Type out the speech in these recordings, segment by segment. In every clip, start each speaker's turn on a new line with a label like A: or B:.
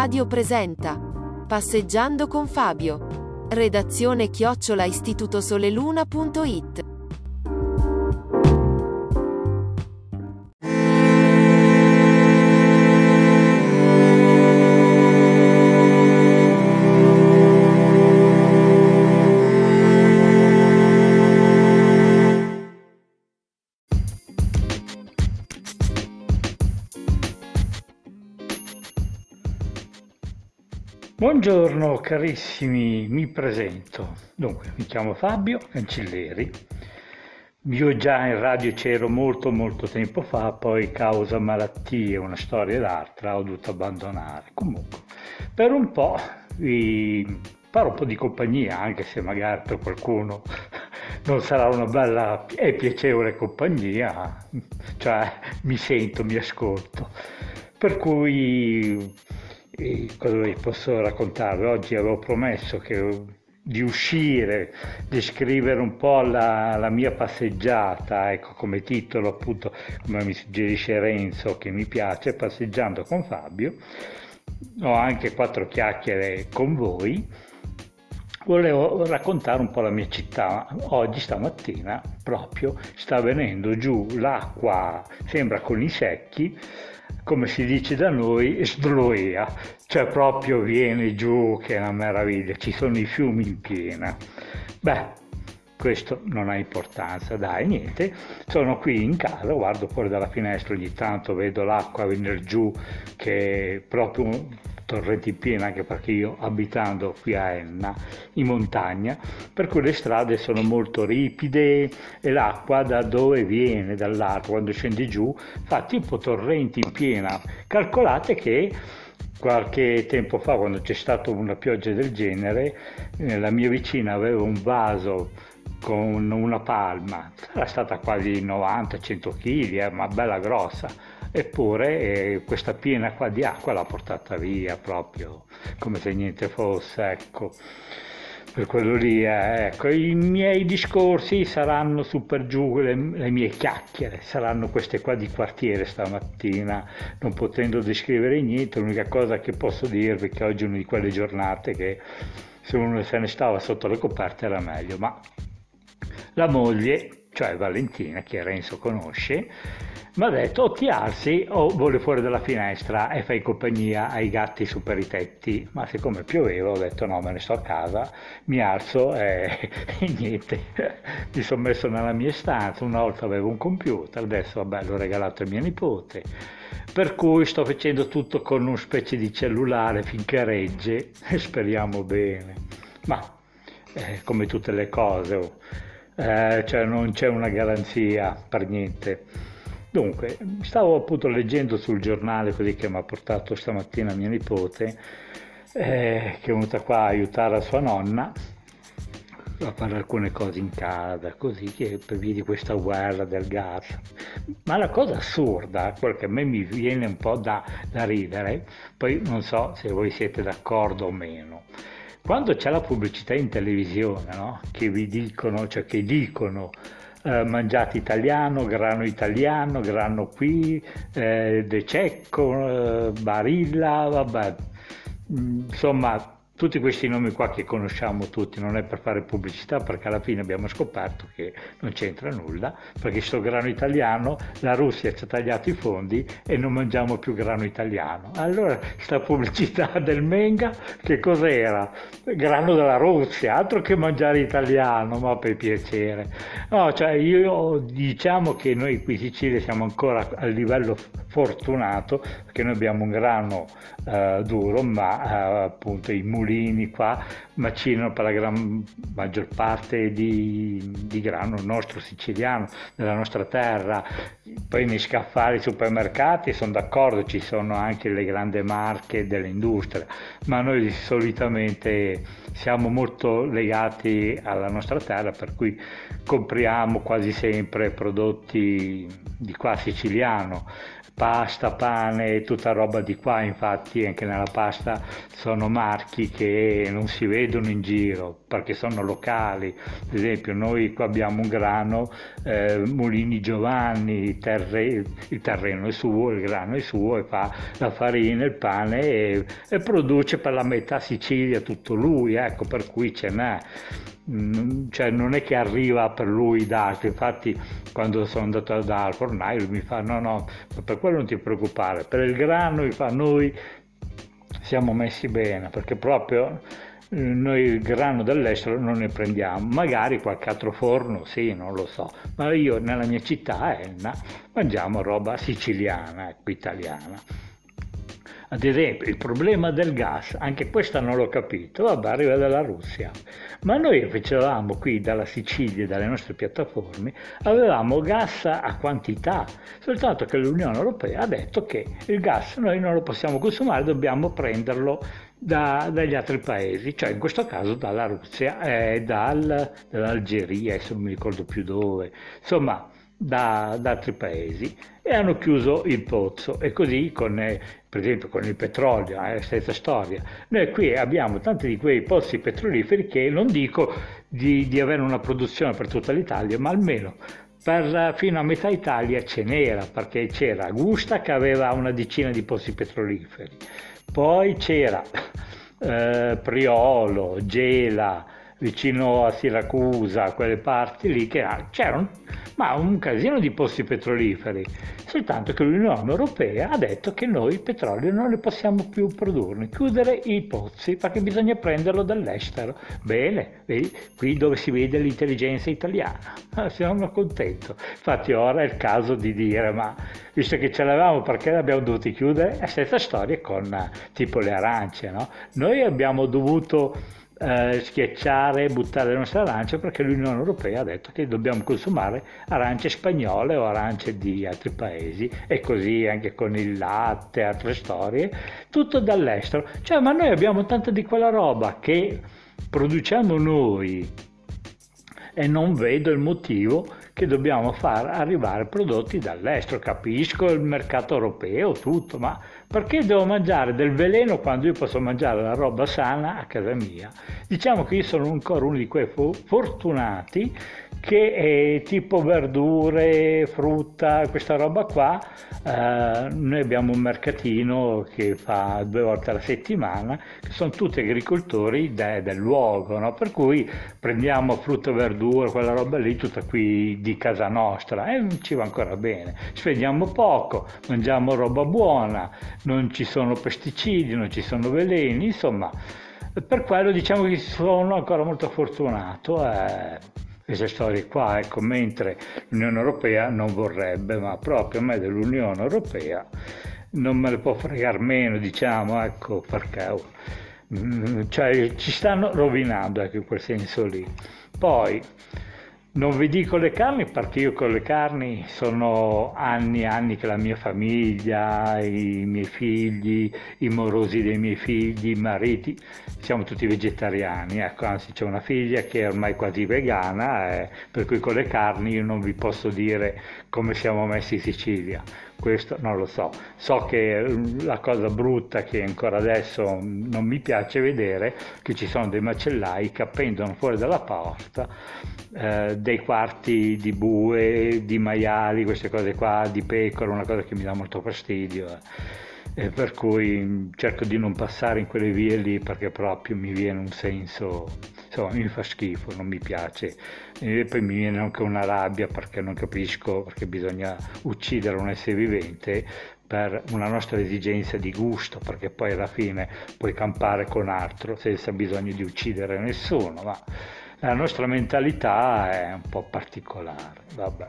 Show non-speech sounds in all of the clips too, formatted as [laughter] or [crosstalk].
A: Radio presenta Passeggiando con Fabio. Redazione chiocciola istitutosoleluna.it
B: Buongiorno carissimi, mi presento. Dunque, mi chiamo Fabio Cancelleri. Io già in radio c'ero molto molto tempo fa, poi causa malattie, una storia e l'altra, ho dovuto abbandonare. Comunque, per un po' vi farò un po' di compagnia, anche se magari per qualcuno non sarà una bella e piacevole compagnia, cioè mi sento, mi ascolto. Per cui cosa vi posso raccontare? Oggi avevo promesso che, di uscire, di scrivere un po' la, la, mia passeggiata, ecco come titolo appunto, come mi suggerisce Renzo, che mi piace, passeggiando con Fabio. Ho anche quattro chiacchiere con voi. Volevo raccontare un po' la mia città. Oggi, stamattina, proprio, sta venendo giù l'acqua, sembra con i secchi, come si dice da noi, sdloea, cioè proprio viene giù che è una meraviglia, ci sono i fiumi in piena. Beh, questo non ha importanza, dai, niente, sono qui in casa, guardo fuori dalla finestra, ogni tanto vedo l'acqua venire giù che è proprio torrente in piena anche perché io abitando qui a Enna in montagna per cui le strade sono molto ripide e l'acqua da dove viene dall'alto quando scendi giù fa tipo torrenti in piena. Calcolate che qualche tempo fa quando c'è stata una pioggia del genere eh, la mia vicina aveva un vaso con una palma era stata quasi 90-100 kg eh, ma bella grossa eppure eh, questa piena qua di acqua l'ha portata via proprio come se niente fosse, ecco. Per quello lì, eh, ecco, i miei discorsi saranno su per giù, le, le, mie chiacchiere, saranno queste qua di quartiere stamattina, non potendo descrivere niente, l'unica cosa che posso dirvi è che oggi è una di quelle giornate che se uno se ne stava sotto le coperte era meglio, ma la moglie, cioè Valentina, che Renzo conosce, mi ha detto o ti alzi o voli fuori dalla finestra e fai compagnia ai gatti su per i tetti, ma siccome pioveva ho detto no, me ne sto a casa, mi alzo e, [laughs] e niente, [laughs] mi sono messo nella mia stanza, una volta avevo un computer, adesso vabbè l'ho regalato a mia nipote, per cui sto facendo tutto con una specie di cellulare finché regge [laughs] e speriamo bene, ma eh, come tutte le cose, oh, eh, cioè non c'è una garanzia per niente. Dunque, stavo appunto leggendo sul giornale così che mi ha portato stamattina mia nipote, eh, che è venuta qua a aiutare la sua nonna a fare alcune cose in casa, così che per via di questa guerra del gas. Ma la cosa assurda, quella che a me mi viene un po' da, da ridere, poi non so se voi siete d'accordo o meno, quando c'è la pubblicità in televisione, no? che vi dicono, cioè che dicono eh, mangiate italiano, grano italiano, grano qui, eh, De Cecco, eh, Barilla, vabbè, mm, insomma tutti questi nomi qua che conosciamo tutti, non è per fare pubblicità perché alla fine abbiamo scoperto che non c'entra nulla, perché sto grano italiano, la Russia ci ha tagliato i fondi e non mangiamo più grano italiano. Allora sta pubblicità [laughs] del Menga che cos'era? Grano della Russia, altro che mangiare italiano, ma per piacere. No, cioè io diciamo che noi qui in Sicilia siamo ancora a livello fortunato perché noi abbiamo un grano eh, duro, ma eh, appunto i mulini mulini qua macinano per la gran maggior parte di, di grano nostro siciliano, della nostra terra. Poi nei scaffali supermercati sono d'accordo, ci sono anche le grandi marche dell'industria, ma noi solitamente siamo molto legati alla nostra terra, per cui compriamo quasi sempre prodotti di qua siciliano pasta, pane, tutta roba di qua, infatti anche nella pasta sono marchi che non si vedono in giro perché sono locali, ad esempio noi qua abbiamo un grano, eh, Mulini Giovanni, terre, il terreno è suo, il grano è suo e fa la farina, il pane e, e produce per la metà Sicilia tutto lui, ecco per cui ce n'è. Cioè non è che arriva per lui da infatti quando sono andato dal fornaio lui mi fa no no per quello non ti preoccupare per il grano mi fa noi siamo messi bene perché proprio eh, noi il grano dall'estero non ne prendiamo, magari qualche altro forno, sì, non lo so, ma io nella mia città, Enna, mangiamo roba siciliana, ecco, italiana. Ad esempio, il problema del gas, anche questo non l'ho capito, vabbè, arriva dalla Russia. Ma noi facevamo qui dalla Sicilia, dalle nostre piattaforme, avevamo gas a quantità, soltanto che l'Unione Europea ha detto che il gas noi non lo possiamo consumare, dobbiamo prenderlo da, dagli altri paesi, cioè in questo caso dalla Russia e dal, dall'Algeria, adesso non mi ricordo più dove, insomma da, da, altri paesi e hanno chiuso il pozzo e così con, eh, per esempio con il petrolio, è eh, stessa storia. Noi qui abbiamo tanti di quei pozzi petroliferi che non dico di, di avere una produzione per tutta l'Italia, ma almeno per, fino a metà Italia ce n'era, perché c'era Augusta che aveva una decina di pozzi petroliferi, poi c'era eh, Priolo, Gela, vicino a Siracusa, quelle parti lì, che c'erano ma un casino di posti petroliferi, soltanto che l'Unione Europea ha detto che noi il petrolio non ne possiamo più produrre, chiudere i pozzi perché bisogna prenderlo dall'estero. Bene, vedi, qui dove si vede l'intelligenza italiana, ah, sono contento. Infatti ora è il caso di dire, ma visto che ce l'avevamo perché l'abbiamo dovuti chiudere, è stessa storia con tipo le arance, no? Noi abbiamo dovuto eh, schiacciare buttare le nostre arance perché l'Unione Europea ha detto che dobbiamo consumare arance spagnole o arance di altri paesi e così anche con il latte, altre storie, tutto dall'estero. Cioè, ma noi abbiamo tanta di quella roba che produciamo noi e non vedo il motivo che dobbiamo far arrivare prodotti dall'estero. Capisco il mercato europeo, tutto, ma perché devo mangiare del veleno quando io posso mangiare la roba sana a casa mia? Diciamo che io sono ancora uno di quei fortunati che è tipo verdure, frutta, questa roba qua, eh, noi abbiamo un mercatino che fa due volte alla settimana, che sono tutti agricoltori de, del luogo, no? per cui prendiamo frutta verdura, quella roba lì, tutta qui di casa nostra e ci va ancora bene. Spendiamo poco, mangiamo roba buona, non ci sono pesticidi, non ci sono veleni, insomma, per quello diciamo che sono ancora molto fortunato. Eh queste storie qua, ecco, mentre l'Unione Europea non vorrebbe, ma proprio a me dell'Unione Europea non me ne può fregare meno, diciamo, ecco, perché mm, cioè, ci stanno rovinando, ecco, in quel senso lì. Poi, non vi dico le carni perché io con le carni sono anni e anni che la mia famiglia, i miei figli, i morosi dei miei figli, i mariti, siamo tutti vegetariani. Ecco, anzi c'è una figlia che è ormai quasi vegana, eh, per cui con le carni io non vi posso dire come siamo messi in Sicilia questo non lo so. So che la cosa brutta che ancora adesso non mi piace vedere che ci sono dei macellai che appendono fuori dalla porta eh, dei quarti di bue, di maiali, queste cose qua, di pecore, una cosa che mi dà molto fastidio. Eh. per cui cerco di non passare in quelle vie lì perché proprio mi viene un senso, insomma mi fa schifo, non mi piace e poi mi viene anche una rabbia perché non capisco perché bisogna uccidere un essere vivente per una nostra esigenza di gusto, perché poi alla fine puoi campare con altro senza bisogno di uccidere nessuno, ma la nostra mentalità è un po' particolare. Vabbè.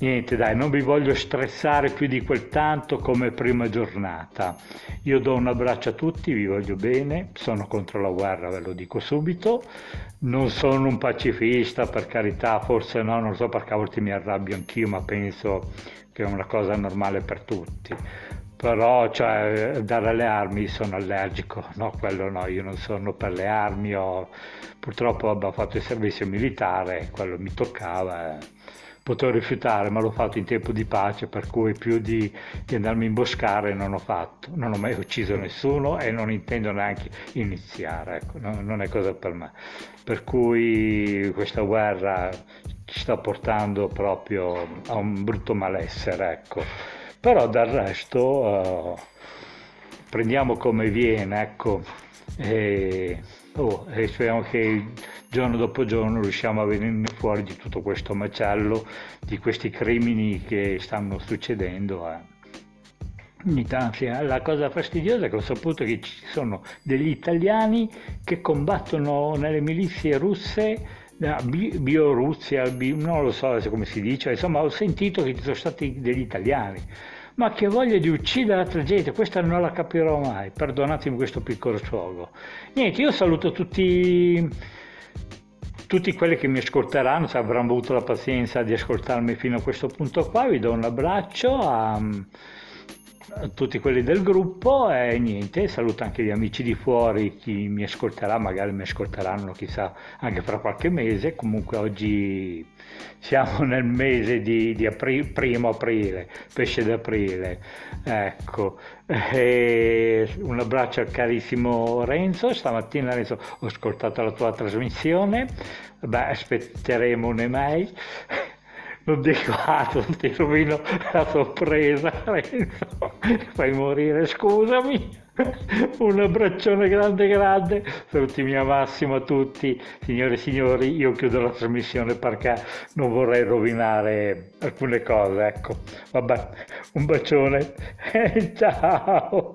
B: Niente, dai, non vi voglio stressare più di quel tanto come prima giornata. Io do un abbraccio a tutti, vi voglio bene, sono contro la guerra, ve lo dico subito. Non sono un pacifista, per carità, forse no, non so perché a volte mi arrabbio anch'io, ma penso che è una cosa normale per tutti. Però, cioè, dare le armi sono allergico, no, quello no, io non sono per le armi, ho, purtroppo ho fatto il servizio militare, quello mi toccava. Eh potevo rifiutare, ma l'ho fatto in tempo di pace, per cui più di, di andarmi a imboscare non ho fatto. Non ho mai ucciso nessuno e non intendo neanche iniziare, ecco, no, non è cosa per me. Per cui questa guerra ci sta portando proprio a un brutto malessere, ecco. Però dal resto uh, prendiamo come viene, ecco. E oh, e speriamo che giorno dopo giorno riusciamo a venire fuori di tutto questo macello, di questi crimini che stanno succedendo. Eh. Italia. La cosa fastidiosa è che ho saputo che ci sono degli italiani che combattono nelle milizie russe Bielorussia, non lo so come si dice, insomma ho sentito che ci sono stati degli italiani ma che voglia di uccidere altra gente, questa non la capirò mai, perdonatemi questo piccolo sfogo. Niente, io saluto tutti, tutti quelli che mi ascolteranno, se avranno avuto la pazienza di ascoltarmi fino a questo punto qua, vi do un abbraccio a tutti quelli del gruppo e niente, saluto anche gli amici di fuori, chi mi ascolterà, magari mi ascolteranno chissà anche fra qualche mese, comunque oggi siamo nel mese di, di apri, primo aprile, pesce d'aprile, ecco, e un abbraccio al carissimo Renzo, stamattina Renzo ho ascoltato la tua trasmissione, beh aspetteremo un'email non dico [laughs] altro, non ti rovino la sorpresa, [laughs] Renzo. Fai morire, scusami. [laughs] Un abbraccione grande grande, saluti mia Massimo a tutti, signore e signori, io chiudo la trasmissione perché non vorrei rovinare alcune cose, ecco. Vabbè, un bacione ciao.